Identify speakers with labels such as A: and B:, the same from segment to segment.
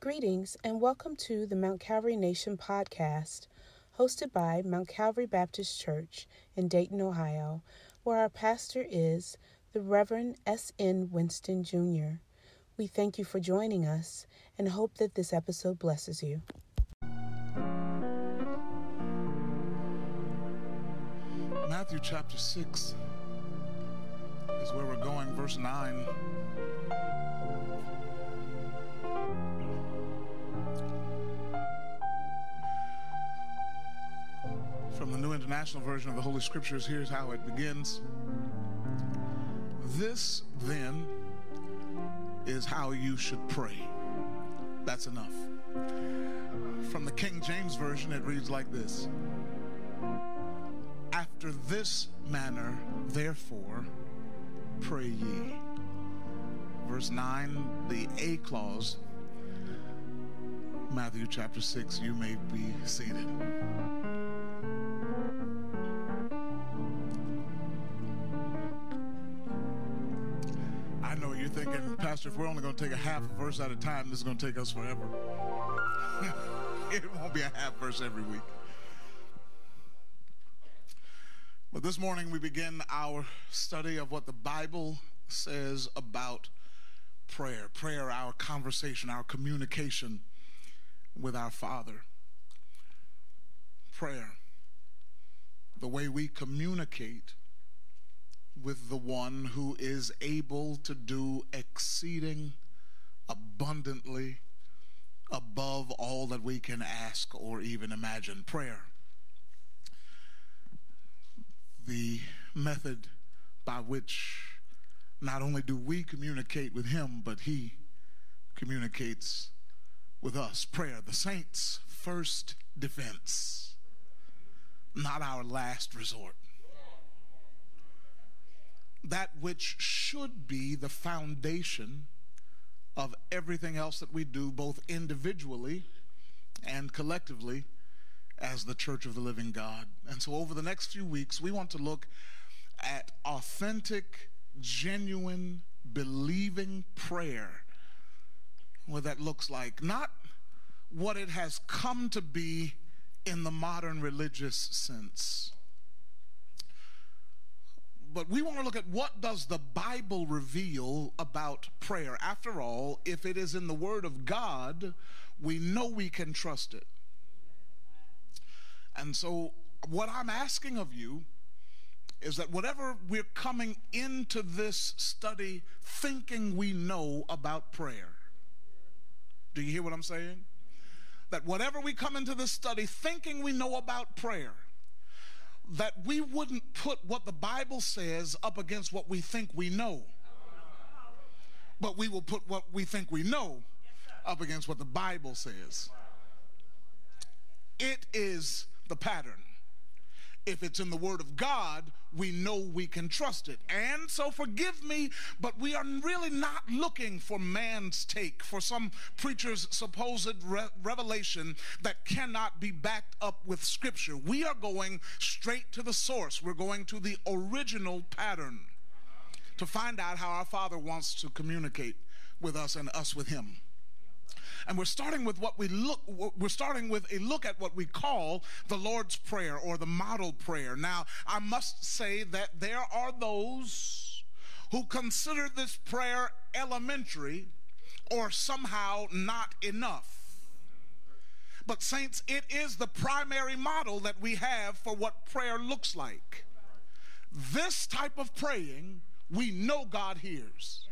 A: Greetings and welcome to the Mount Calvary Nation podcast, hosted by Mount Calvary Baptist Church in Dayton, Ohio, where our pastor is the Reverend S.N. Winston Jr. We thank you for joining us and hope that this episode blesses you.
B: Matthew chapter 6 is where we're going, verse 9. New International Version of the Holy Scriptures, here's how it begins. This then is how you should pray. That's enough. From the King James Version, it reads like this After this manner, therefore, pray ye. Verse 9, the A clause, Matthew chapter 6, you may be seated. Pastor, if we're only going to take a half a verse at a time, this is going to take us forever. it won't be a half verse every week. But this morning we begin our study of what the Bible says about prayer. Prayer, our conversation, our communication with our Father. Prayer, the way we communicate with the one who is able to do exceeding abundantly above all that we can ask or even imagine. Prayer. The method by which not only do we communicate with him, but he communicates with us. Prayer, the saints' first defense, not our last resort that which should be the foundation of everything else that we do, both individually and collectively as the church of the living God. And so, over the next few weeks, we want to look at authentic, genuine, believing prayer, what that looks like. Not what it has come to be in the modern religious sense but we want to look at what does the bible reveal about prayer. After all if it is in the word of god we know we can trust it. And so what i'm asking of you is that whatever we're coming into this study thinking we know about prayer do you hear what i'm saying? That whatever we come into this study thinking we know about prayer that we wouldn't put what the Bible says up against what we think we know, but we will put what we think we know up against what the Bible says. It is the pattern. If it's in the Word of God, we know we can trust it. And so forgive me, but we are really not looking for man's take, for some preacher's supposed re- revelation that cannot be backed up with Scripture. We are going straight to the source, we're going to the original pattern to find out how our Father wants to communicate with us and us with Him. And we're starting with what we look, we're starting with a look at what we call the Lord's Prayer or the model prayer. Now, I must say that there are those who consider this prayer elementary or somehow not enough. But, saints, it is the primary model that we have for what prayer looks like. This type of praying, we know God hears.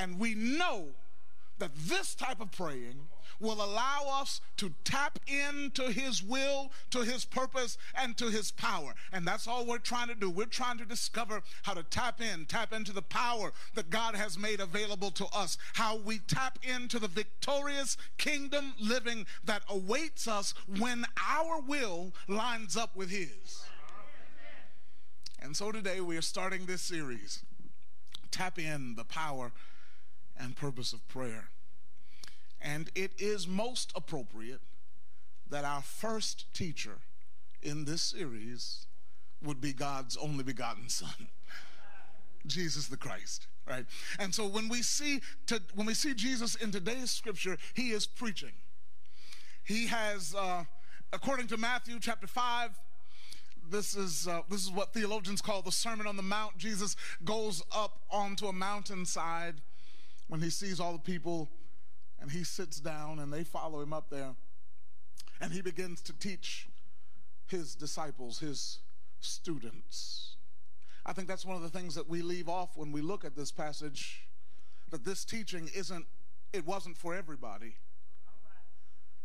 B: And we know that this type of praying will allow us to tap into his will, to his purpose, and to his power. And that's all we're trying to do. We're trying to discover how to tap in, tap into the power that God has made available to us, how we tap into the victorious kingdom living that awaits us when our will lines up with his. And so today we are starting this series. Tap in the power and purpose of prayer. And it is most appropriate that our first teacher in this series would be God's only begotten Son, Jesus the Christ. right? And so when we see to, when we see Jesus in today's scripture, he is preaching. He has, uh, according to Matthew chapter five, this is uh, this is what theologians call the Sermon on the Mount. Jesus goes up onto a mountainside when he sees all the people, and he sits down, and they follow him up there, and he begins to teach his disciples, his students. I think that's one of the things that we leave off when we look at this passage that this teaching isn't, it wasn't for everybody.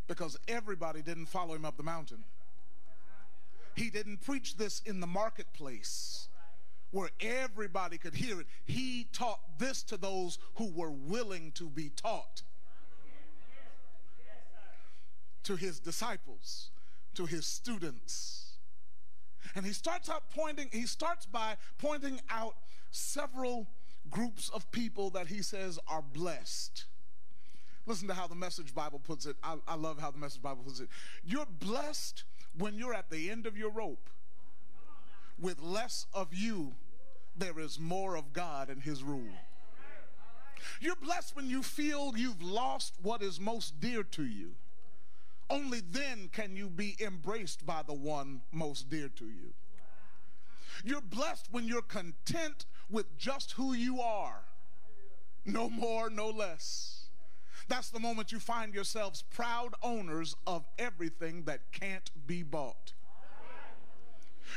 B: Because everybody didn't follow him up the mountain. He didn't preach this in the marketplace where everybody could hear it. He taught this to those who were willing to be taught. To his disciples, to his students. And he starts out pointing, he starts by pointing out several groups of people that he says are blessed. Listen to how the Message Bible puts it. I, I, love how the Message Bible puts it. You're blessed when you're at the end of your rope. With less of you, there is more of God and His rule. You're blessed when you feel you've lost what is most dear to you. Only then can you be embraced by the one most dear to you. You're blessed when you're content with just who you are. No more, no less. That's the moment you find yourselves proud owners of everything that can't be bought.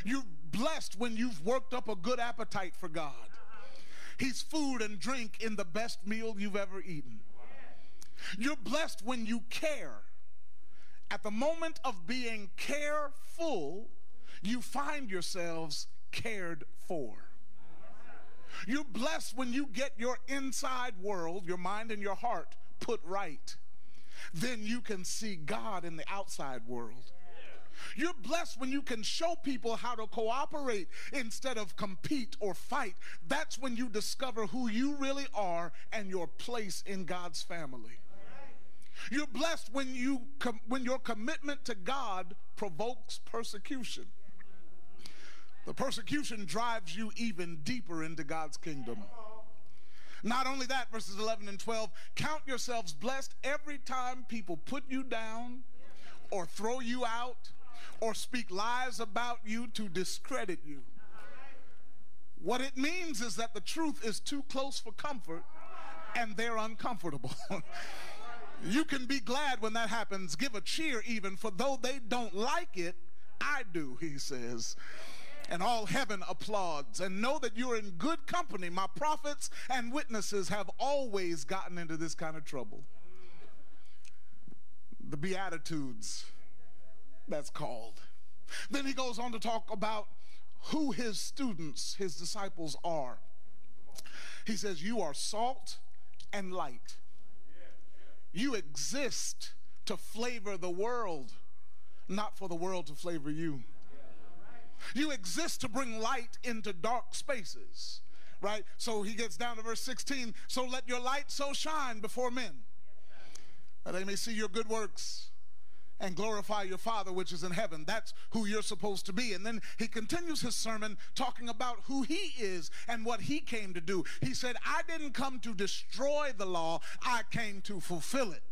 B: You're blessed when you've worked up a good appetite for God. He's food and drink in the best meal you've ever eaten. You're blessed when you care at the moment of being careful, you find yourselves cared for. You're blessed when you get your inside world, your mind and your heart, put right. Then you can see God in the outside world. You're blessed when you can show people how to cooperate instead of compete or fight. That's when you discover who you really are and your place in God's family. You're blessed when you com- when your commitment to God provokes persecution. The persecution drives you even deeper into God's kingdom. Not only that, verses 11 and 12, count yourselves blessed every time people put you down or throw you out or speak lies about you to discredit you. What it means is that the truth is too close for comfort and they're uncomfortable. You can be glad when that happens. Give a cheer even, for though they don't like it, I do, he says. And all heaven applauds. And know that you're in good company. My prophets and witnesses have always gotten into this kind of trouble. The Beatitudes, that's called. Then he goes on to talk about who his students, his disciples are. He says, You are salt and light. You exist to flavor the world, not for the world to flavor you. You exist to bring light into dark spaces, right? So he gets down to verse 16. So let your light so shine before men that they may see your good works and glorify your Father which is in heaven. That's who you're supposed to be. And then he continues his sermon talking about who he is and what he came to do. He said, I didn't come to destroy the law, I came to fulfill it.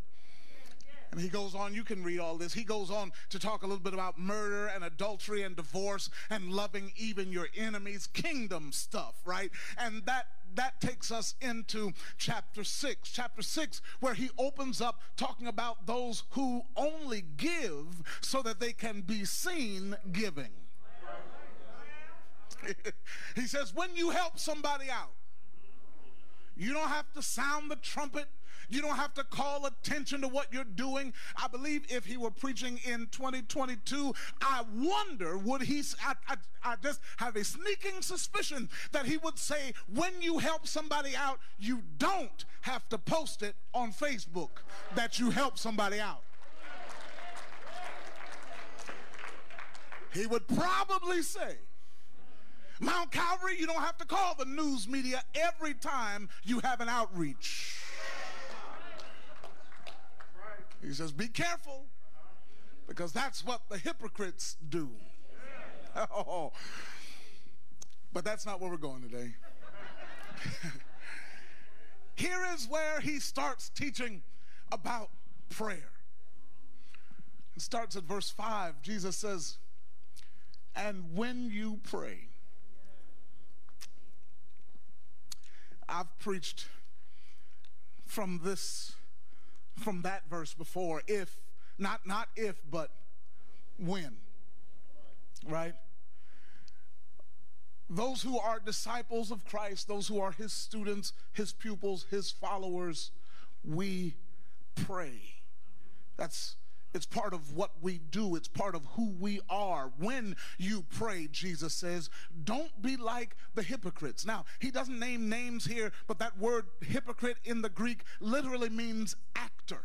B: And he goes on, you can read all this. He goes on to talk a little bit about murder and adultery and divorce and loving even your enemies, kingdom stuff, right? And that that takes us into chapter 6. Chapter 6, where he opens up talking about those who only give so that they can be seen giving. he says, when you help somebody out, you don't have to sound the trumpet you don't have to call attention to what you're doing. I believe if he were preaching in 2022, I wonder would he, I, I, I just have a sneaking suspicion that he would say, when you help somebody out, you don't have to post it on Facebook that you help somebody out. He would probably say, Mount Calvary, you don't have to call the news media every time you have an outreach. He says, Be careful, because that's what the hypocrites do. oh. But that's not where we're going today. here is where he starts teaching about prayer. It starts at verse 5. Jesus says, And when you pray, I've preached from this from that verse before if not not if but when right? Those who are disciples of Christ those who are his students his pupils his followers we pray. That's it's part of what we do. It's part of who we are. When you pray, Jesus says, don't be like the hypocrites. Now, he doesn't name names here, but that word hypocrite in the Greek literally means actor.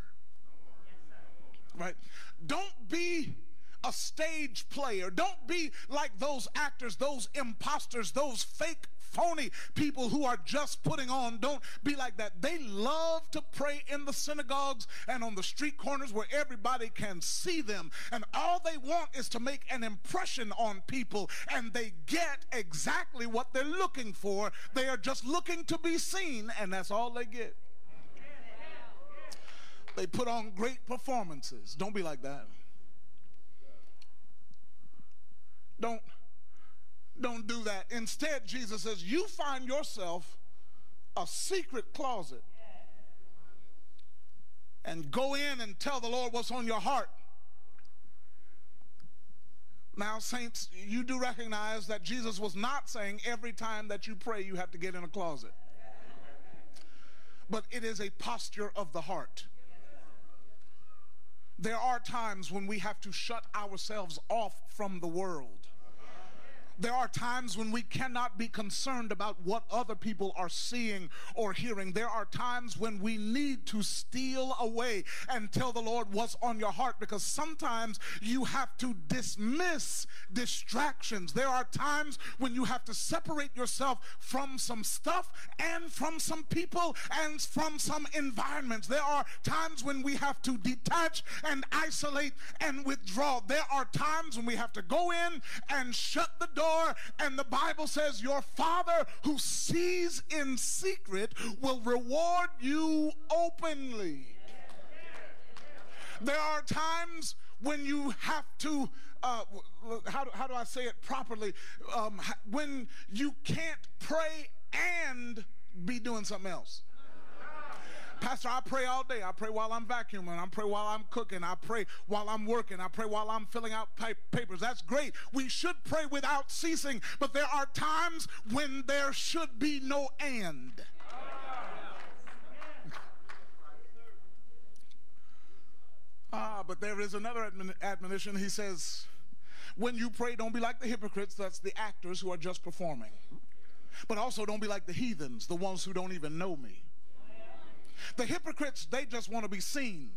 B: Right? Don't be a stage player. Don't be like those actors, those imposters, those fake phony people who are just putting on. Don't be like that. They love to pray in the synagogues and on the street corners where everybody can see them. And all they want is to make an impression on people. And they get exactly what they're looking for. They are just looking to be seen, and that's all they get. They put on great performances. Don't be like that. Don't don't do that. Instead, Jesus says, you find yourself a secret closet and go in and tell the Lord what's on your heart. Now, saints, you do recognize that Jesus was not saying every time that you pray you have to get in a closet. But it is a posture of the heart. There are times when we have to shut ourselves off from the world there are times when we cannot be concerned about what other people are seeing or hearing. There are times when we need to steal away and tell the Lord what's on your heart because sometimes you have to dismiss distractions. There are times when you have to separate yourself from some stuff and from some people and from some environments. There are times when we have to detach and isolate and withdraw. There are times when we have to go in and shut the door door, and the Bible says, Your Father who sees in secret will reward you openly. There are times when you have to, uh, how, do, how do I say it properly? Um, when you can't pray and be doing something else. Pastor, I pray all day. I pray while I'm vacuuming. I pray while I'm cooking. I pray while I'm working. I pray while I'm filling out papers. That's great. We should pray without ceasing, but there are times when there should be no end. Ah, but there is another admon- admonition. He says, when you pray, don't be like the hypocrites, that's the actors who are just performing. But also don't be like the heathens, the ones who don't even know me. The hypocrites, they just want to be seen.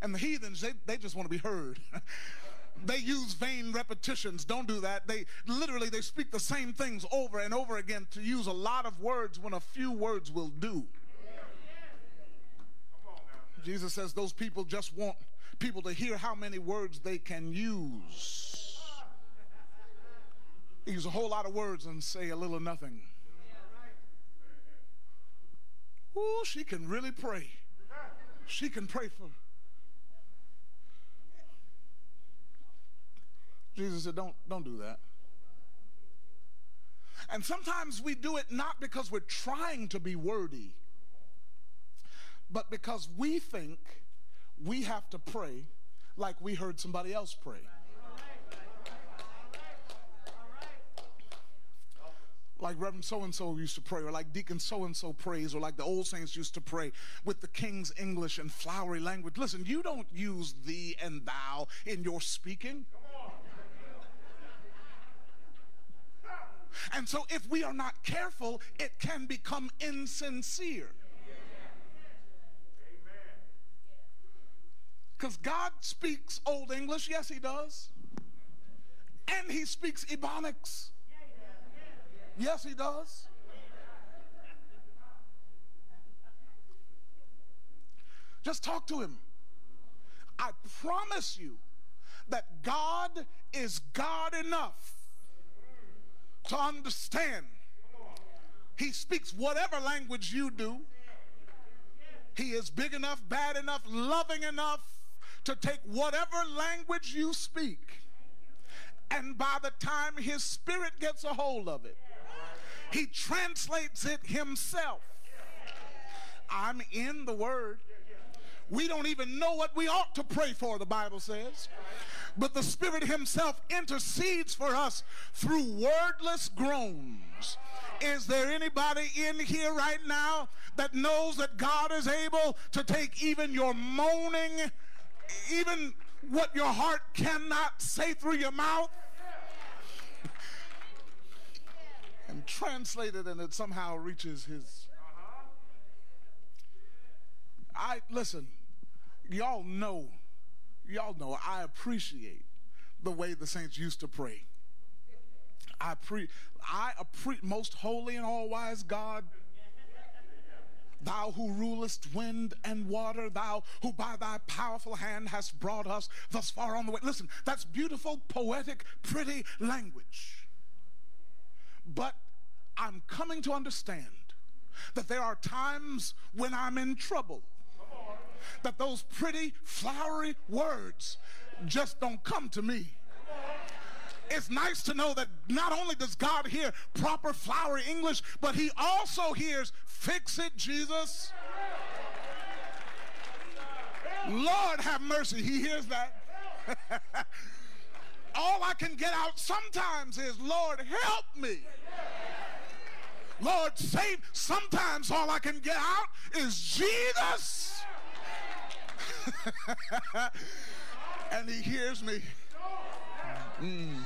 B: And the heathens, they, they just want to be heard. they use vain repetitions. Don't do that. They literally they speak the same things over and over again to use a lot of words when a few words will do. Jesus says those people just want people to hear how many words they can use. Use a whole lot of words and say a little nothing Ooh, she can really pray. She can pray for. Jesus said, Don't, don't do that. And sometimes we do it not because we're trying to be wordy, but because we think we have to pray like we heard somebody else pray. Like Reverend so and so used to pray, or like Deacon so and so prays, or like the old saints used to pray with the King's English and flowery language. Listen, you don't use thee and thou in your speaking. And so, if we are not careful, it can become insincere. Because God speaks Old English, yes, He does. And He speaks Ebonics. Yes, he does. Just talk to him. I promise you that God is God enough to understand. He speaks whatever language you do. He is big enough, bad enough, loving enough to take whatever language you speak. And by the time his spirit gets a hold of it, he translates it himself. I'm in the word. We don't even know what we ought to pray for, the Bible says. But the Spirit Himself intercedes for us through wordless groans. Is there anybody in here right now that knows that God is able to take even your moaning, even what your heart cannot say through your mouth? And translate it and it somehow reaches his uh-huh. I listen y'all know, y'all know I appreciate the way the saints used to pray. I pre I appre- most holy and all wise God. Thou who rulest wind and water, thou who by thy powerful hand hast brought us thus far on the way. Listen, that's beautiful, poetic, pretty language. But I'm coming to understand that there are times when I'm in trouble that those pretty, flowery words just don't come to me. It's nice to know that not only does God hear proper flowery English, but he also hears, fix it, Jesus. Lord have mercy. He hears that. all I can get out sometimes is, Lord, help me. Lord, save. Sometimes all I can get out is Jesus. and he hears me. Mm.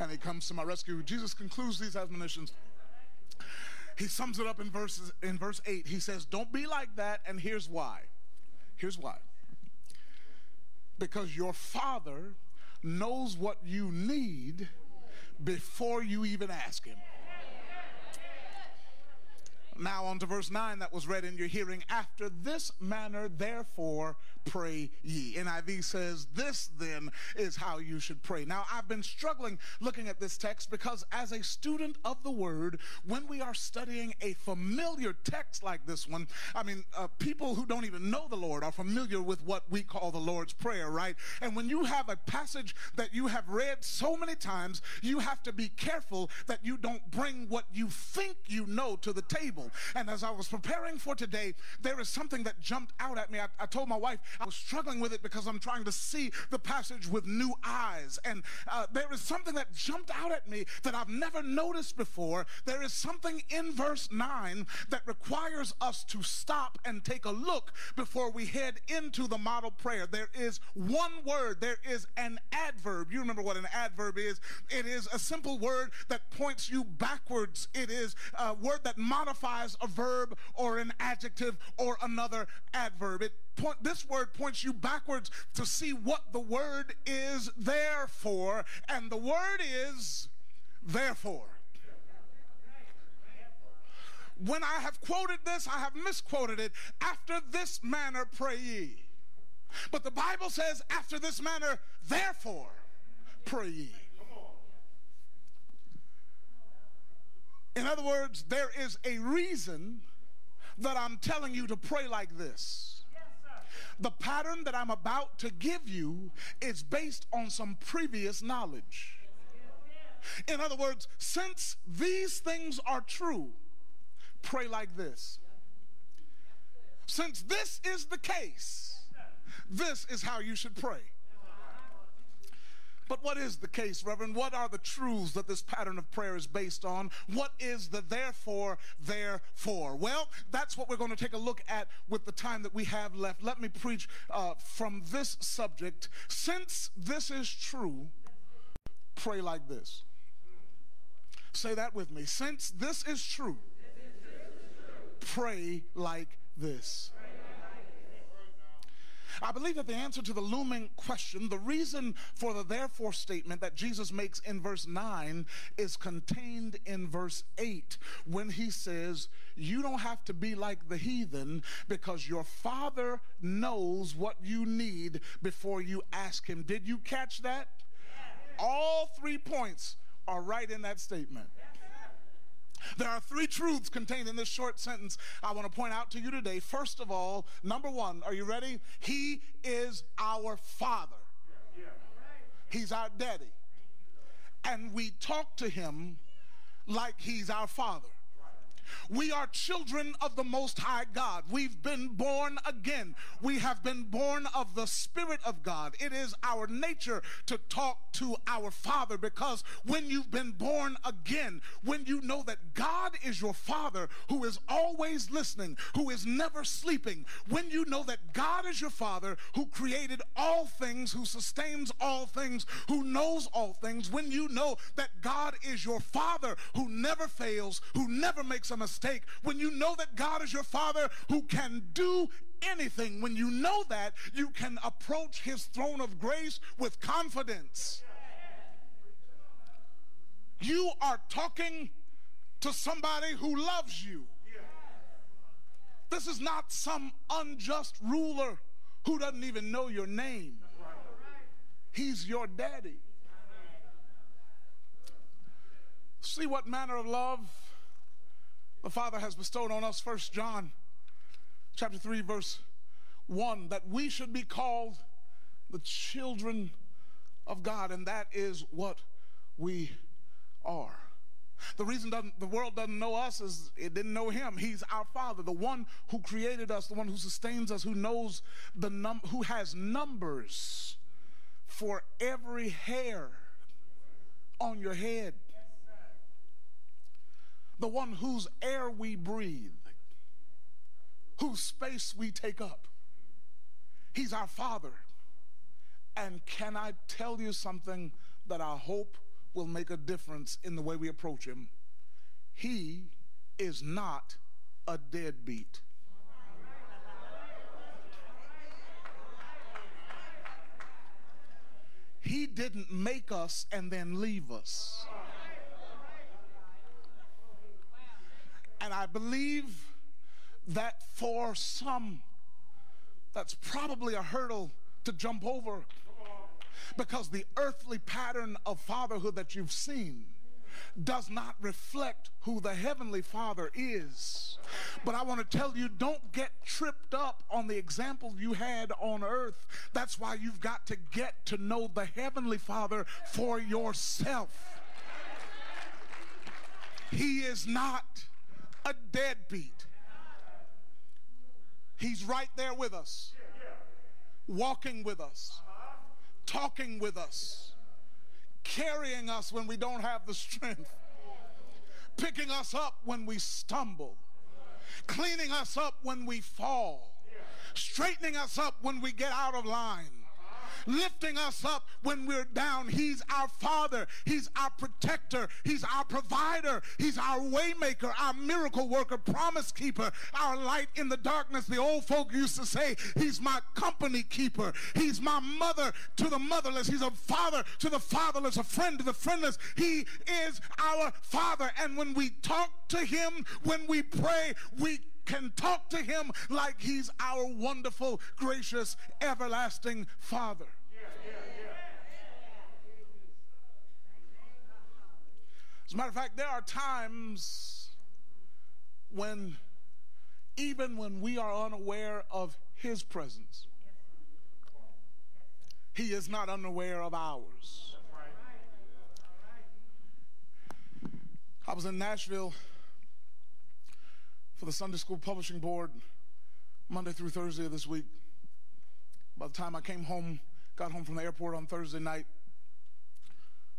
B: And he comes to my rescue. Jesus concludes these admonitions. He sums it up in verses in verse 8. He says, "Don't be like that and here's why. Here's why. Because your Father knows what you need before you even ask him." Now, on to verse 9 that was read in your hearing. After this manner, therefore, pray ye. NIV says, This then is how you should pray. Now, I've been struggling looking at this text because, as a student of the word, when we are studying a familiar text like this one, I mean, uh, people who don't even know the Lord are familiar with what we call the Lord's Prayer, right? And when you have a passage that you have read so many times, you have to be careful that you don't bring what you think you know to the table. And as I was preparing for today, there is something that jumped out at me. I, I told my wife I was struggling with it because I'm trying to see the passage with new eyes. And uh, there is something that jumped out at me that I've never noticed before. There is something in verse 9 that requires us to stop and take a look before we head into the model prayer. There is one word, there is an adverb. You remember what an adverb is? It is a simple word that points you backwards, it is a word that modifies a verb or an adjective or another adverb. It point, this word points you backwards to see what the word is there for, and the word is therefore. When I have quoted this, I have misquoted it. After this manner pray ye. But the Bible says, after this manner, therefore pray ye. In other words, there is a reason that I'm telling you to pray like this. The pattern that I'm about to give you is based on some previous knowledge. In other words, since these things are true, pray like this. Since this is the case, this is how you should pray. But what is the case, Reverend? What are the truths that this pattern of prayer is based on? What is the therefore, therefore? Well, that's what we're going to take a look at with the time that we have left. Let me preach uh, from this subject. Since this is true, pray like this. Say that with me. Since this is true, pray like this. I believe that the answer to the looming question, the reason for the therefore statement that Jesus makes in verse 9 is contained in verse 8 when he says, You don't have to be like the heathen because your father knows what you need before you ask him. Did you catch that? All three points are right in that statement. There are three truths contained in this short sentence I want to point out to you today. First of all, number one, are you ready? He is our Father, He's our daddy. And we talk to Him like He's our Father. We are children of the Most High God. We've been born again. We have been born of the Spirit of God. It is our nature to talk to our Father because when you've been born again, when you know that God is your Father who is always listening, who is never sleeping, when you know that God is your Father who created all things, who sustains all things, who knows all things, when you know that God is your Father who never fails, who never makes a mistake, when you know that God is your Father who can do anything, when you know that, you can approach his throne of grace with confidence. You are talking to somebody who loves you. This is not some unjust ruler who doesn't even know your name. He's your daddy. See what manner of love the Father has bestowed on us. First John chapter 3 verse 1 that we should be called the children of God and that is what we are. The reason the world doesn't know us is it didn't know him. He's our father, the one who created us, the one who sustains us, who knows the num who has numbers for every hair on your head the one whose air we breathe, whose space we take up. He's our Father. And can I tell you something that I hope will make a difference in the way we approach Him? He is not a deadbeat. He didn't make us and then leave us. And I believe that for some, that's probably a hurdle to jump over because the earthly pattern of fatherhood that you've seen does not reflect who the heavenly father is. But I want to tell you don't get tripped up on the example you had on earth. That's why you've got to get to know the heavenly father for yourself. He is not a deadbeat. He's right there with us, walking with us, talking with us, carrying us when we don't have the strength, picking us up when we stumble, cleaning us up when we fall, straightening us up when we get out of line lifting us up when we're down. He's our Father. He's our protector. He's our provider. He's our waymaker, our miracle worker, promise keeper, our light in the darkness. The old folk used to say, He's my company keeper. He's my mother to the motherless. He's a father to the fatherless, a friend to the friendless. He is our Father. And when we talk to Him, when we pray, we can talk to him like he's our wonderful, gracious, everlasting Father. As a matter of fact, there are times when, even when we are unaware of his presence, he is not unaware of ours. I was in Nashville for the Sunday School Publishing Board Monday through Thursday of this week. By the time I came home, got home from the airport on Thursday night,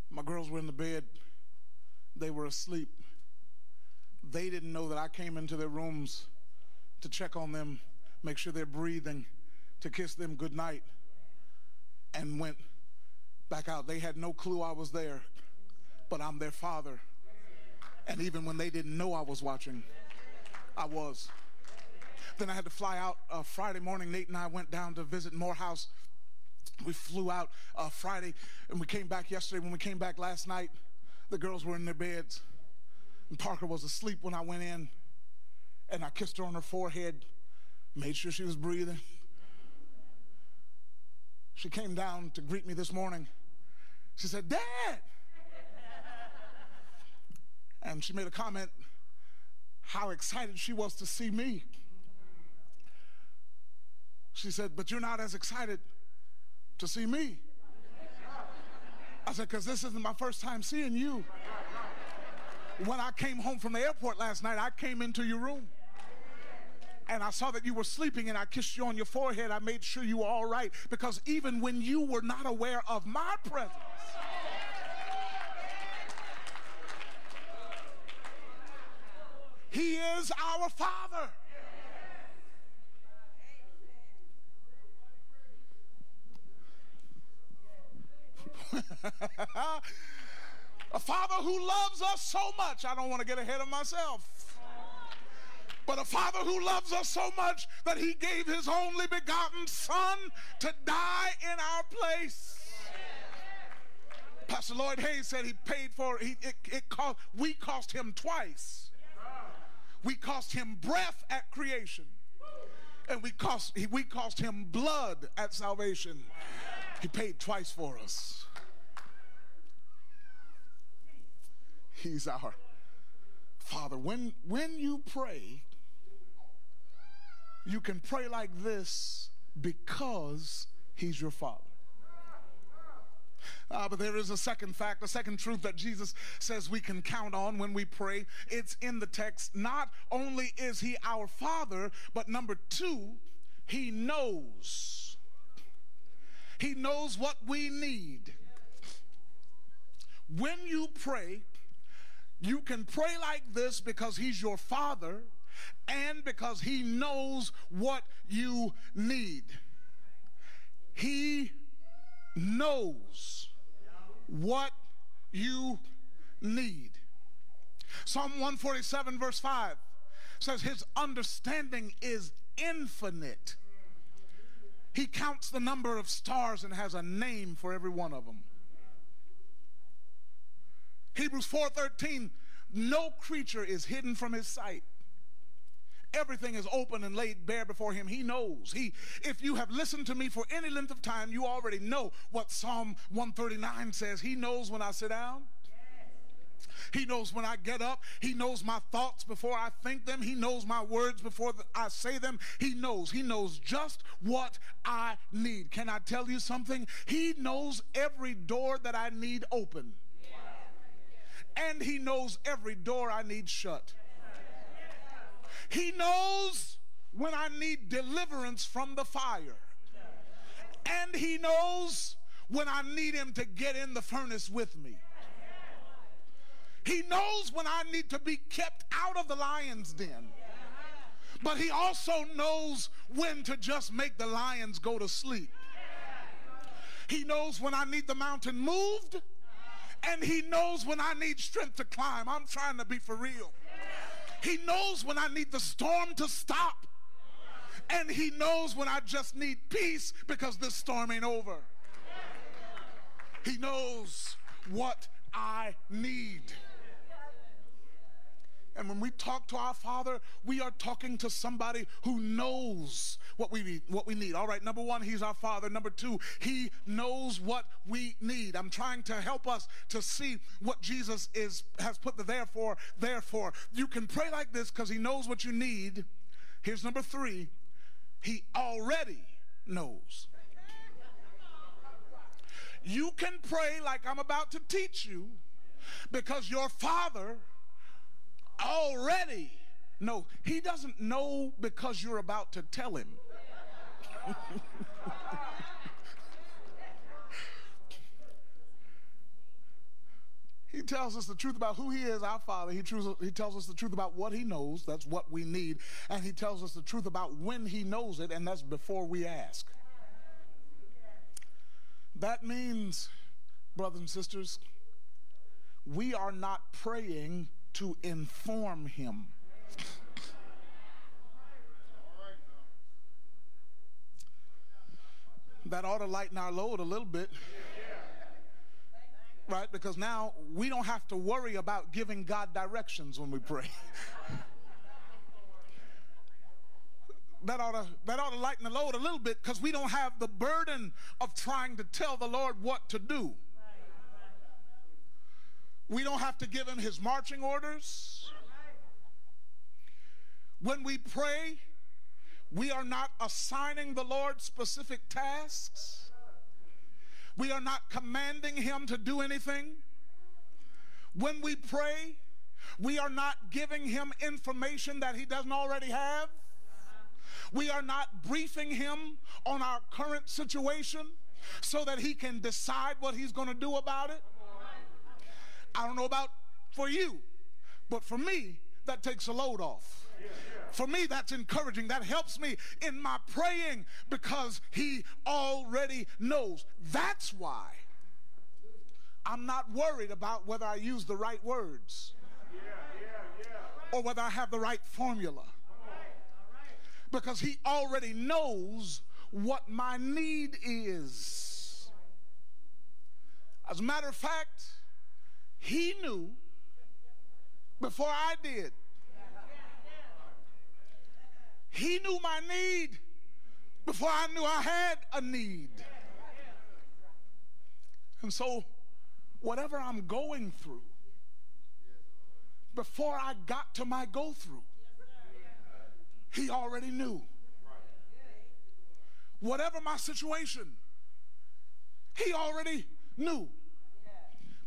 B: my girls were in the bed. They were asleep. They didn't know that I came into their rooms to check on them, make sure they're breathing, to kiss them goodnight, and went back out. They had no clue I was there, but I'm their father. And even when they didn't know I was watching, I was. Then I had to fly out uh, Friday morning. Nate and I went down to visit Morehouse. We flew out uh, Friday and we came back yesterday. When we came back last night, the girls were in their beds. And Parker was asleep when I went in. And I kissed her on her forehead, made sure she was breathing. She came down to greet me this morning. She said, Dad! and she made a comment how excited she was to see me. She said, But you're not as excited to see me. I said, Because this isn't my first time seeing you. When I came home from the airport last night, I came into your room and I saw that you were sleeping and I kissed you on your forehead. I made sure you were all right because even when you were not aware of my presence, He is our Father. a father who loves us so much. I don't want to get ahead of myself. But a father who loves us so much that he gave his only begotten son to die in our place. Pastor Lloyd Hayes said he paid for he, it. It cost we cost him twice. We cost him breath at creation, and we cost we cost him blood at salvation. He paid twice for us. He's our Father. When, when you pray, you can pray like this because He's your Father. Uh, but there is a second fact, a second truth that Jesus says we can count on when we pray. It's in the text. Not only is He our Father, but number two, He knows. He knows what we need. When you pray, you can pray like this because He's your Father and because He knows what you need. He knows what you need. Psalm 147, verse 5 says, His understanding is infinite. He counts the number of stars and has a name for every one of them. Hebrews 4:13, no creature is hidden from his sight. Everything is open and laid bare before him. He knows. He if you have listened to me for any length of time, you already know what Psalm 139 says. He knows when I sit down. He knows when I get up. He knows my thoughts before I think them. He knows my words before I say them. He knows. He knows just what I need. Can I tell you something? He knows every door that I need open and He knows every door I need shut. He knows when I need deliverance from the fire. And He knows when I need Him to get in the furnace with me. He knows when I need to be kept out of the lion's den. But He also knows when to just make the lions go to sleep. He knows when I need the mountain moved and he knows when I need strength to climb. I'm trying to be for real. He knows when I need the storm to stop. And he knows when I just need peace because this storm ain't over. He knows what I need. And when we talk to our Father, we are talking to somebody who knows what we need. What we need. All right. Number one, He's our Father. Number two, He knows what we need. I'm trying to help us to see what Jesus is has put the therefore. Therefore, you can pray like this because He knows what you need. Here's number three. He already knows. You can pray like I'm about to teach you because your Father already know. He doesn't know because you're about to tell him. he tells us the truth about who he is, our Father. He, he tells us the truth about what he knows, that's what we need. And he tells us the truth about when he knows it, and that's before we ask. That means, brothers and sisters, we are not praying to inform him. That ought to lighten our load a little bit. Right? Because now we don't have to worry about giving God directions when we pray. that ought to that ought to lighten the load a little bit because we don't have the burden of trying to tell the Lord what to do. We don't have to give him his marching orders. When we pray, we are not assigning the Lord specific tasks. We are not commanding Him to do anything. When we pray, we are not giving Him information that He doesn't already have. We are not briefing Him on our current situation so that He can decide what He's going to do about it. I don't know about for you, but for me, that takes a load off. For me, that's encouraging. That helps me in my praying because He already knows. That's why I'm not worried about whether I use the right words or whether I have the right formula. Because He already knows what my need is. As a matter of fact, He knew before I did. He knew my need before I knew I had a need. And so, whatever I'm going through, before I got to my go through, he already knew. Whatever my situation, he already knew.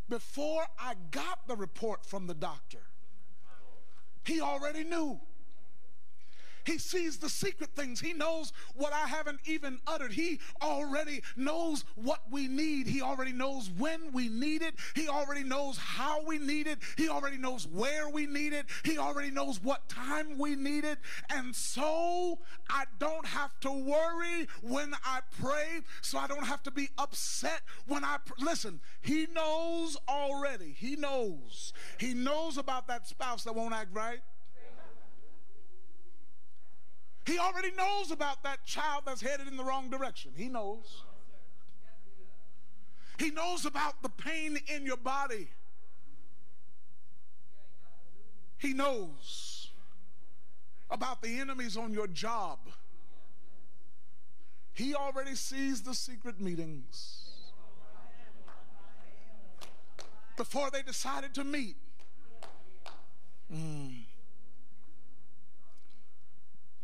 B: Before I got the report from the doctor, he already knew. He sees the secret things. He knows what I haven't even uttered. He already knows what we need. He already knows when we need it. He already knows how we need it. He already knows where we need it. He already knows what time we need it. And so I don't have to worry when I pray. So I don't have to be upset when I pr- listen. He knows already. He knows. He knows about that spouse that won't act right. He already knows about that child that's headed in the wrong direction. He knows. He knows about the pain in your body. He knows about the enemies on your job. He already sees the secret meetings before they decided to meet. Mm.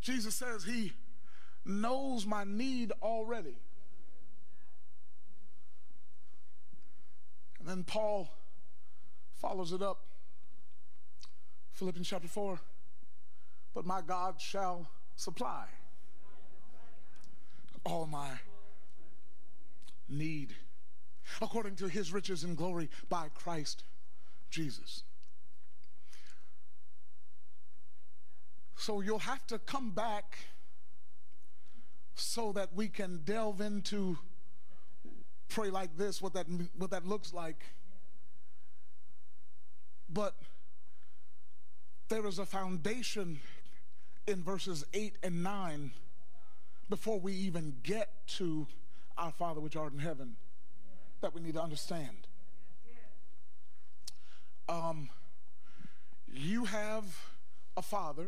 B: Jesus says he knows my need already. And then Paul follows it up. Philippians chapter 4. But my God shall supply all my need according to his riches and glory by Christ Jesus. So you'll have to come back so that we can delve into pray like this, what that what that looks like. But there is a foundation in verses 8 and 9 before we even get to our Father which art in heaven that we need to understand. Um, you have a father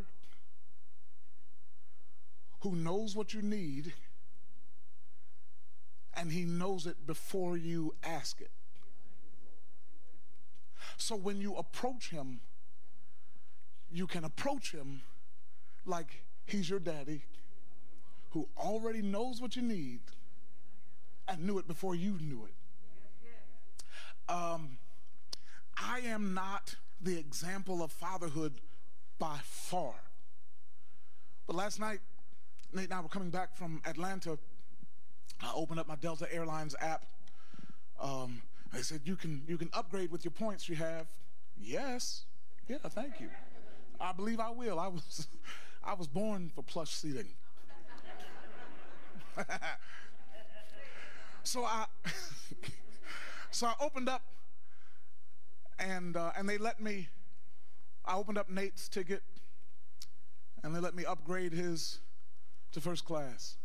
B: who knows what you need and he knows it before you ask it. So when you approach him, you can approach him like he's your daddy who already knows what you need and knew it before you knew it. Um, I am not the example of fatherhood by far. But last night, Nate and I were coming back from Atlanta. I opened up my Delta Airlines app. Um, I said, "You can you can upgrade with your points you have." Yes, yeah, thank you. I believe I will. I was I was born for plush seating. so I so I opened up and uh, and they let me. I opened up Nate's ticket, and they let me upgrade his to first class.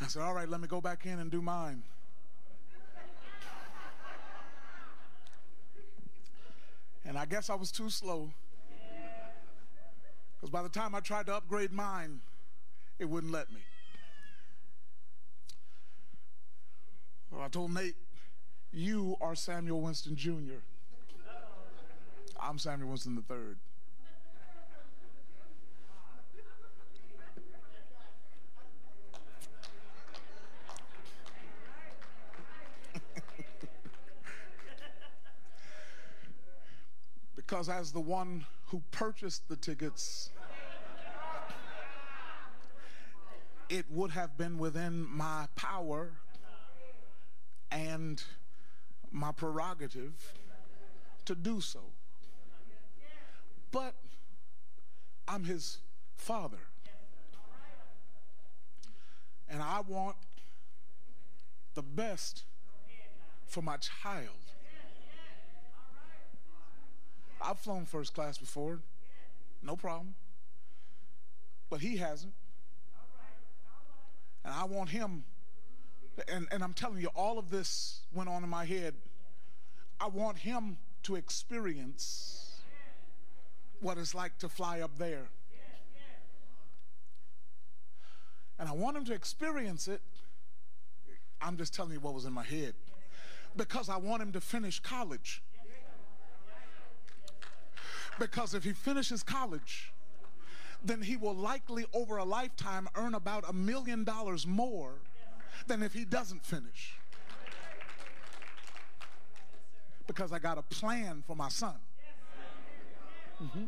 B: I said, All right, let me go back in and do mine. And I guess I was too slow. Because by the time I tried to upgrade mine, it wouldn't let me. Well, I told Nate, You are Samuel Winston Jr., I'm Samuel Winston III. Because as the one who purchased the tickets, it would have been within my power and my prerogative to do so. But I'm his father. And I want the best for my child. I've flown first class before, no problem. But he hasn't. And I want him, and, and I'm telling you, all of this went on in my head. I want him to experience what it's like to fly up there. And I want him to experience it. I'm just telling you what was in my head. Because I want him to finish college. Because if he finishes college, then he will likely over a lifetime earn about a million dollars more than if he doesn't finish. Because I got a plan for my son. Mm-hmm.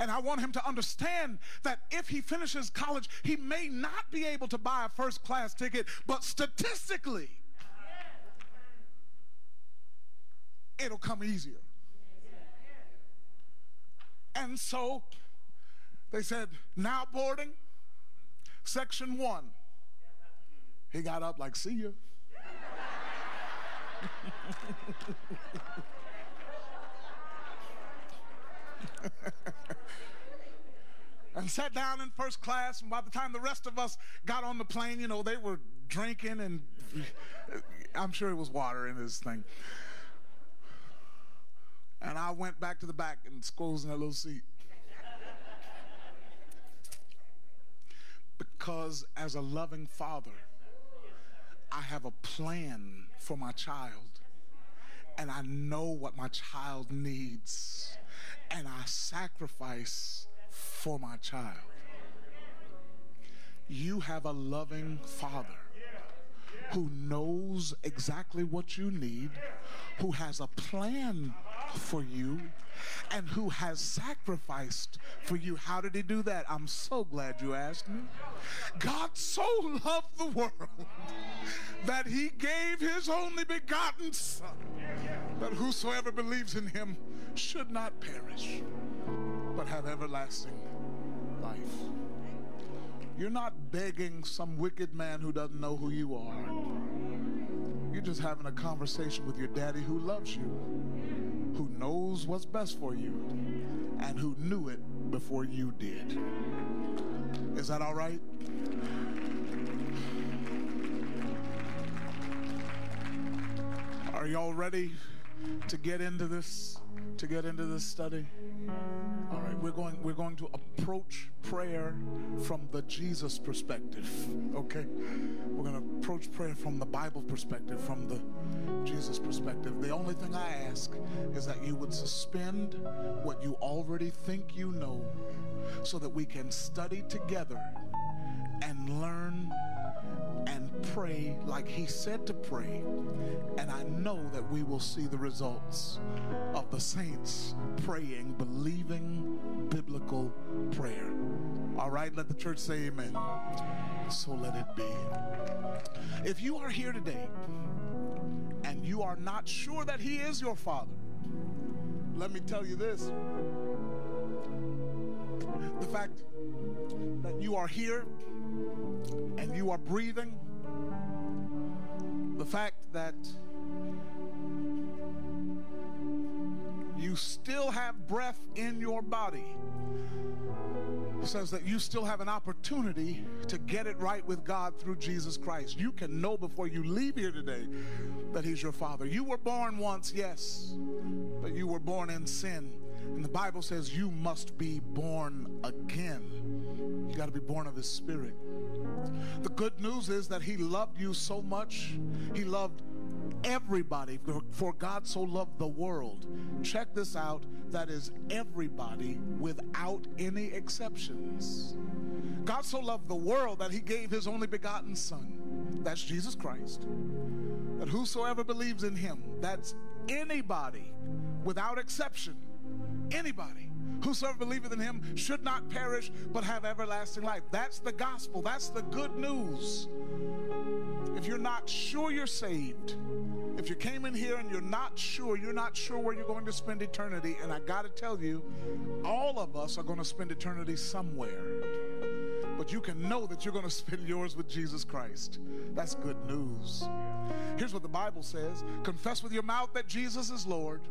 B: And I want him to understand that if he finishes college, he may not be able to buy a first class ticket, but statistically, it'll come easier. And so they said, now boarding, section one. He got up like, see you. and sat down in first class. And by the time the rest of us got on the plane, you know, they were drinking, and I'm sure it was water in this thing. And I went back to the back and squoze in that little seat. because as a loving father, I have a plan for my child. And I know what my child needs. And I sacrifice for my child. You have a loving father who knows exactly what you need, who has a plan for you, and who has sacrificed for you. How did he do that? I'm so glad you asked me. God so loved the world that he gave his only begotten Son, that whosoever believes in him should not perish, but have everlasting life. You're not begging some wicked man who doesn't know who you are. You're just having a conversation with your daddy who loves you, who knows what's best for you, and who knew it before you did. Is that all right? Are y'all ready to get into this? To get into this study? We're going we're going to approach prayer from the Jesus perspective. Okay? We're going to approach prayer from the Bible perspective, from the Jesus perspective. The only thing I ask is that you would suspend what you already think you know so that we can study together and learn pray like he said to pray. And I know that we will see the results of the saints praying, believing biblical prayer. All right, let the church say amen. So let it be. If you are here today and you are not sure that he is your father, let me tell you this. The fact that you are here and you are breathing, the fact that you still have breath in your body says that you still have an opportunity to get it right with God through Jesus Christ. You can know before you leave here today that He's your Father. You were born once, yes, but you were born in sin. And the Bible says you must be born again. You got to be born of His Spirit. The good news is that He loved you so much, He loved everybody. For God so loved the world. Check this out that is everybody without any exceptions. God so loved the world that He gave His only begotten Son. That's Jesus Christ. That whosoever believes in Him, that's anybody without exception anybody whosoever believeth in him should not perish but have everlasting life. That's the gospel. That's the good news. If you're not sure you're saved, if you came in here and you're not sure, you're not sure where you're going to spend eternity, and I got to tell you, all of us are going to spend eternity somewhere. But you can know that you're going to spend yours with Jesus Christ. That's good news. Here's what the Bible says Confess with your mouth that Jesus is Lord,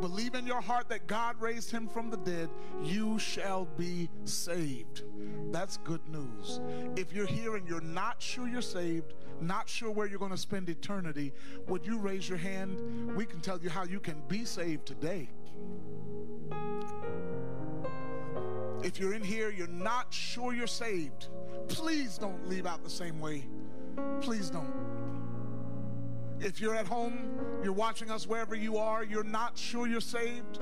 B: believe in your heart that God raised him from the dead, you shall be saved. That's good news. If you're here and you're not sure you're saved, not sure where you're going to spend eternity, would you raise your hand? We can tell you how you can be saved today. If you're in here, you're not sure you're saved, please don't leave out the same way. Please don't. If you're at home, you're watching us wherever you are, you're not sure you're saved,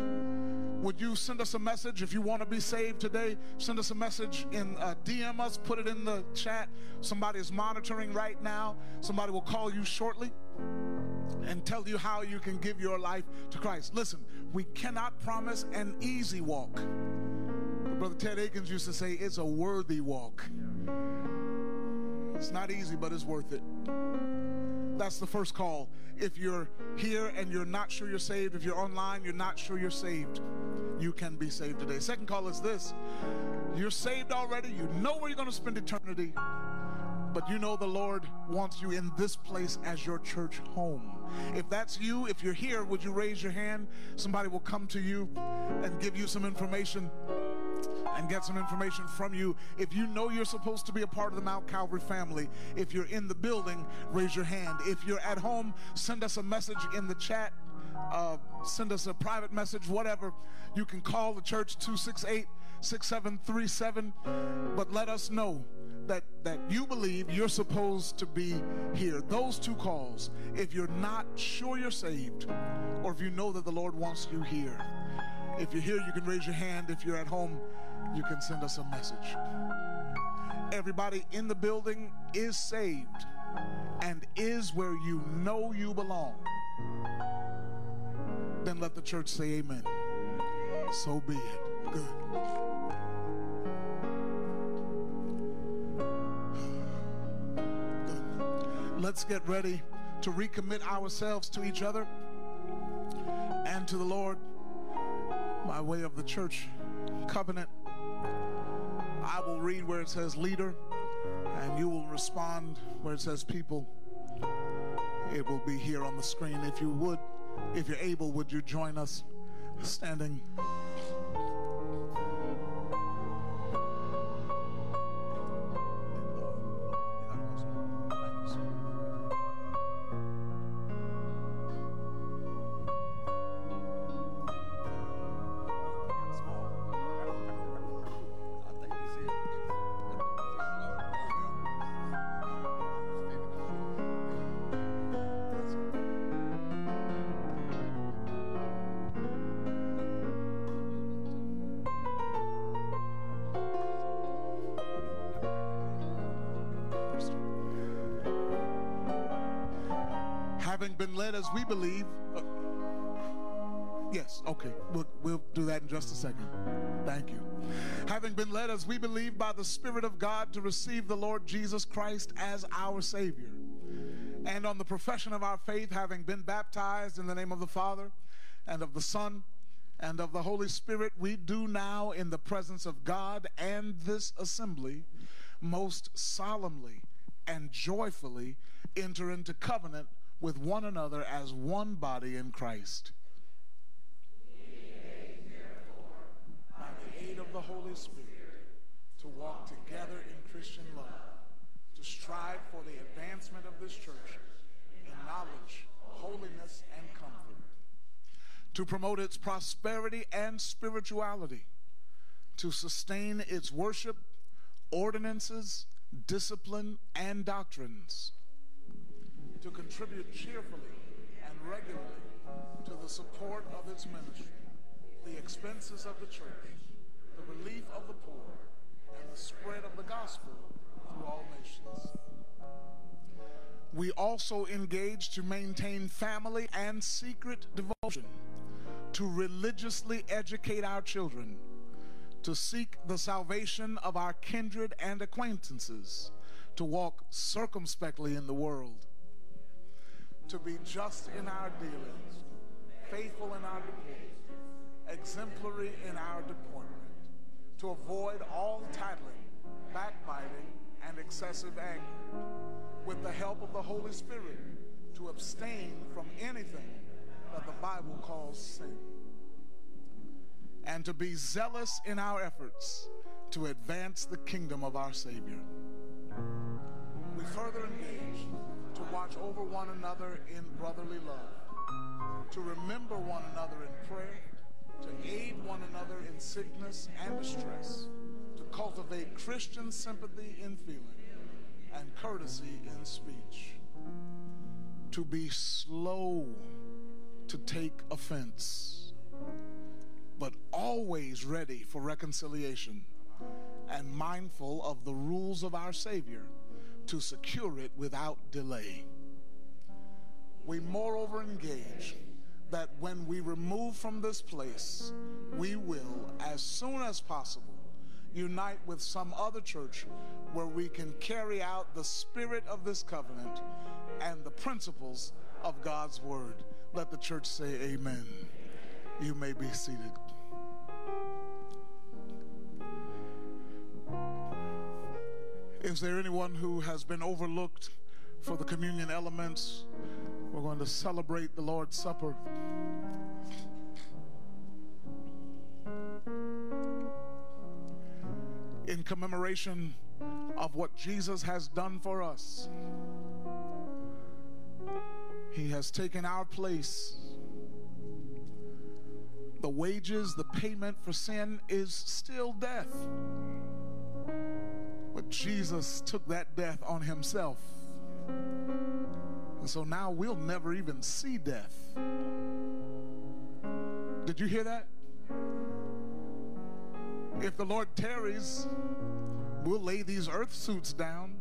B: would you send us a message if you want to be saved today? Send us a message in uh, DM us, put it in the chat. Somebody is monitoring right now. Somebody will call you shortly and tell you how you can give your life to Christ. Listen, we cannot promise an easy walk. Brother Ted Akins used to say it's a worthy walk. It's not easy, but it's worth it. That's the first call. If you're here and you're not sure you're saved, if you're online, you're not sure you're saved, you can be saved today. Second call is this you're saved already, you know where you're going to spend eternity, but you know the Lord wants you in this place as your church home. If that's you, if you're here, would you raise your hand? Somebody will come to you and give you some information and get some information from you. If you know you're supposed to be a part of the Mount Calvary family, if you're in the building, raise your hand. If you're at home, send us a message in the chat. Uh, send us a private message, whatever. You can call the church 268 6737, but let us know that, that you believe you're supposed to be here. Those two calls, if you're not sure you're saved, or if you know that the Lord wants you here. If you're here, you can raise your hand. If you're at home, you can send us a message. Everybody in the building is saved and is where you know you belong. Then let the church say amen. So be it. Good. Let's get ready to recommit ourselves to each other and to the Lord by way of the church covenant. I will read where it says leader, and you will respond where it says people. It will be here on the screen. If you would, if you're able, would you join us standing? Having been led as we believe. Uh, yes, okay, we'll, we'll do that in just a second. Thank you. Having been led as we believe by the Spirit of God to receive the Lord Jesus Christ as our Savior. And on the profession of our faith, having been baptized in the name of the Father and of the Son and of the Holy Spirit, we do now, in the presence of God and this assembly, most solemnly and joyfully enter into covenant with one another as one body in Christ. By the aid of the Holy Spirit, to walk together in Christian love, to strive for the advancement of this church in knowledge, holiness, and comfort, to promote its prosperity and spirituality, to sustain its worship, ordinances, discipline, and doctrines to contribute cheerfully and regularly to the support of its ministry, the expenses of the church, the relief of the poor, and the spread of the gospel through all nations. We also engage to maintain family and secret devotion to religiously educate our children, to seek the salvation of our kindred and acquaintances, to walk circumspectly in the world, to be just in our dealings, faithful in our deportment, exemplary in our deportment, to avoid all tattling, backbiting, and excessive anger, with the help of the Holy Spirit, to abstain from anything that the Bible calls sin, and to be zealous in our efforts to advance the kingdom of our Savior. We further engage watch over one another in brotherly love, to remember one another in prayer, to aid one another in sickness and distress, to cultivate Christian sympathy in feeling and courtesy in speech, to be slow to take offense, but always ready for reconciliation and mindful of the rules of our Savior to secure it without delay. We moreover engage that when we remove from this place, we will, as soon as possible, unite with some other church where we can carry out the spirit of this covenant and the principles of God's word. Let the church say amen. You may be seated. Is there anyone who has been overlooked for the communion elements? We're going to celebrate the Lord's Supper. In commemoration of what Jesus has done for us. He has taken our place. The wages, the payment for sin is still death. But Jesus took that death on himself. And so now we'll never even see death. Did you hear that? If the Lord tarries, we'll lay these earth suits down,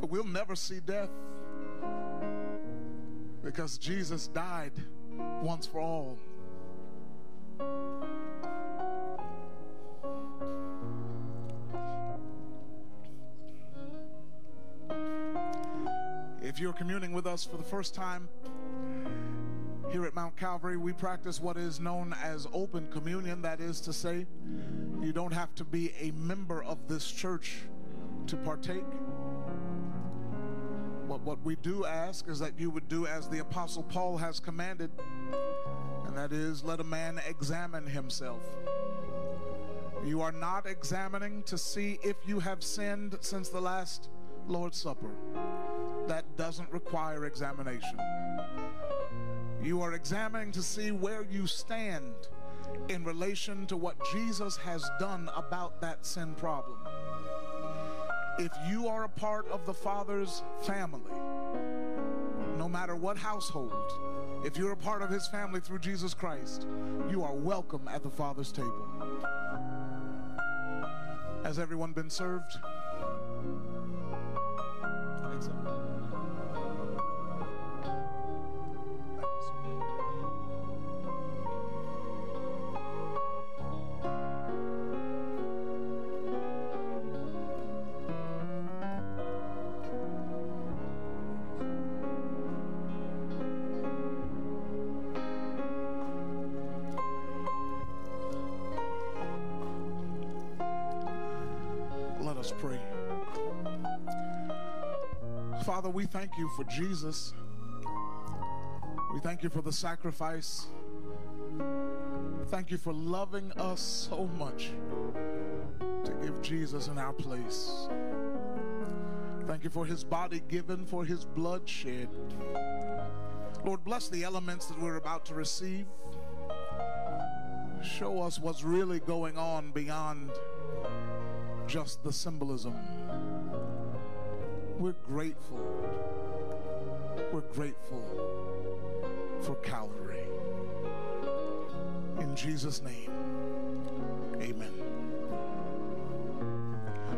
B: but we'll never see death because Jesus died once for all. If you're communing with us for the first time, here at Mount Calvary, we practice what is known as open communion. That is to say, you don't have to be a member of this church to partake. But what we do ask is that you would do as the Apostle Paul has commanded, and that is let a man examine himself. You are not examining to see if you have sinned since the last Lord's Supper. That doesn't require examination. You are examining to see where you stand in relation to what Jesus has done about that sin problem if you are a part of the Father's family, no matter what household, if you're a part of his family through Jesus Christ, you are welcome at the Father's table. Has everyone been served? Father, we thank you for Jesus. We thank you for the sacrifice. Thank you for loving us so much to give Jesus in our place. Thank you for his body given, for his blood shed. Lord, bless the elements that we're about to receive. Show us what's really going on beyond just the symbolism. We're grateful. We're grateful for Calvary. In Jesus' name, amen.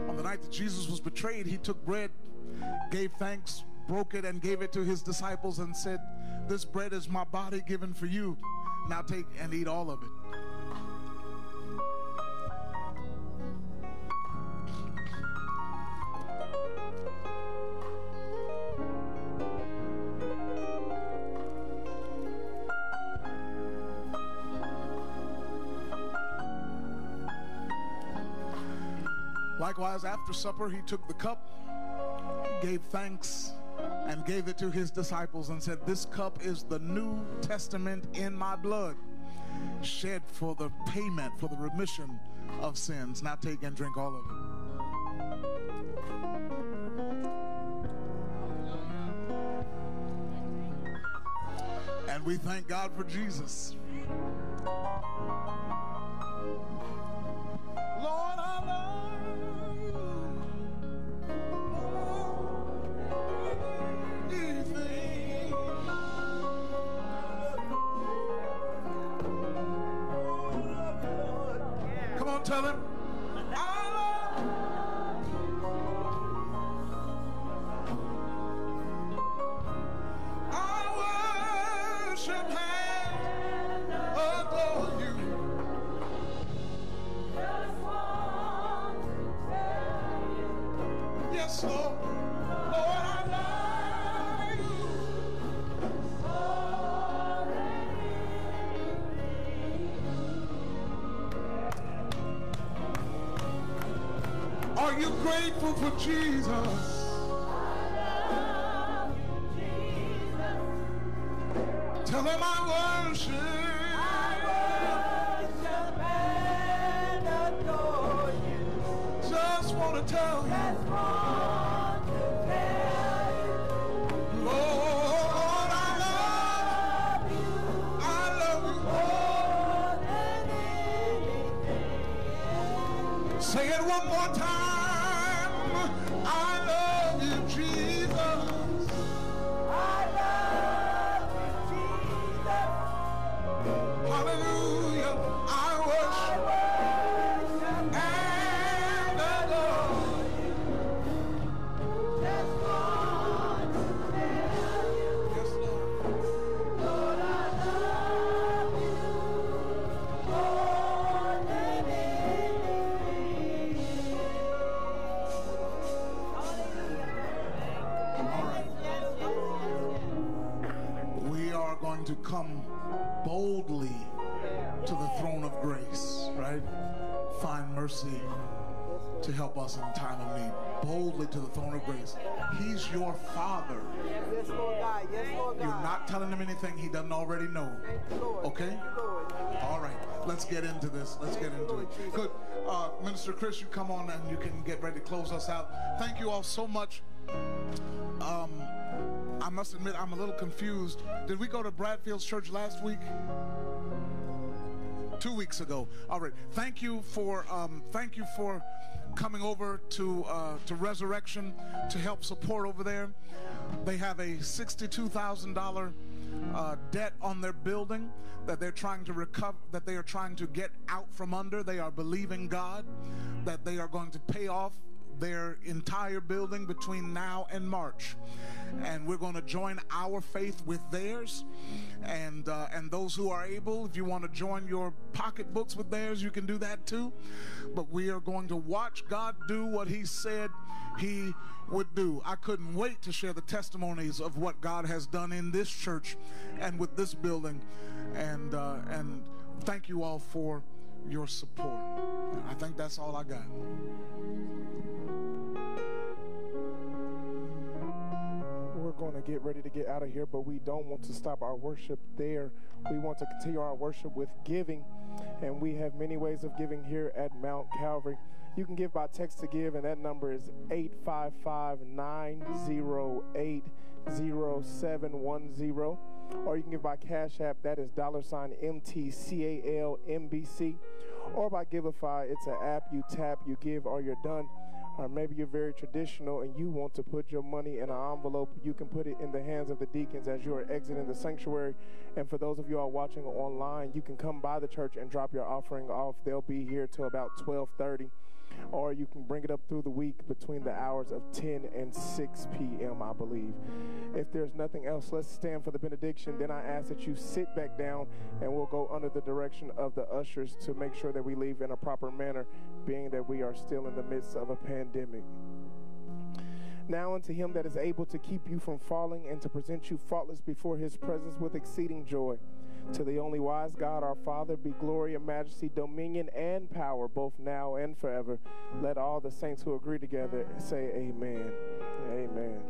B: On the night that Jesus was betrayed, he took bread, gave thanks, broke it, and gave it to his disciples and said, This bread is my body given for you. Now take and eat all of it. After supper, he took the cup, gave thanks, and gave it to his disciples and said, This cup is the New Testament in my blood, shed for the payment, for the remission of sins. Now take and drink all of it. And we thank God for Jesus. I anything he doesn't already know. Okay? All right, let's get into this. Let's get into it. Good. Uh, Minister Chris, you come on and you can get ready to close us out. Thank you all so much. Um, I must admit, I'm a little confused. Did we go to Bradfield's church last week? Two weeks ago. All right. Thank you for um, thank you for coming over to uh, to Resurrection to help support over there. They have a sixty-two thousand dollar uh, debt on their building that they're trying to recover, that they are trying to get out from under. They are believing God that they are going to pay off their entire building between now and March. And we're going to join our faith with theirs. And uh, and those who are able, if you want to join your pocketbooks with theirs, you can do that too. But we are going to watch God do what He said He would do. I couldn't wait to share the testimonies of what God has done in this church and with this building. And uh, and thank you all for your support. I think that's all I got.
C: Going to get ready to get out of here, but we don't want to stop our worship there. We want to continue our worship with giving, and we have many ways of giving here at Mount Calvary. You can give by text to give, and that number is 855 908 0710. Or you can give by Cash App, that is dollar sign mtcalmbc Or by Givelify, it's an app you tap, you give, or you're done. Or maybe you're very traditional and you want to put your money in an envelope. You can put it in the hands of the deacons as you are exiting the sanctuary. And for those of you all watching online, you can come by the church and drop your offering off. They'll be here till about 1230. Or you can bring it up through the week between the hours of 10 and 6 p.m., I believe. If there's nothing else, let's stand for the benediction. Then I ask that you sit back down and we'll go under the direction of the ushers to make sure that we leave in a proper manner, being that we are still in the midst of a pandemic. Now unto him that is able to keep you from falling and to present you faultless before his presence with exceeding joy. To the only wise God, our Father, be glory and majesty, dominion and power, both now and forever. Let all the saints who agree together say, Amen. Amen.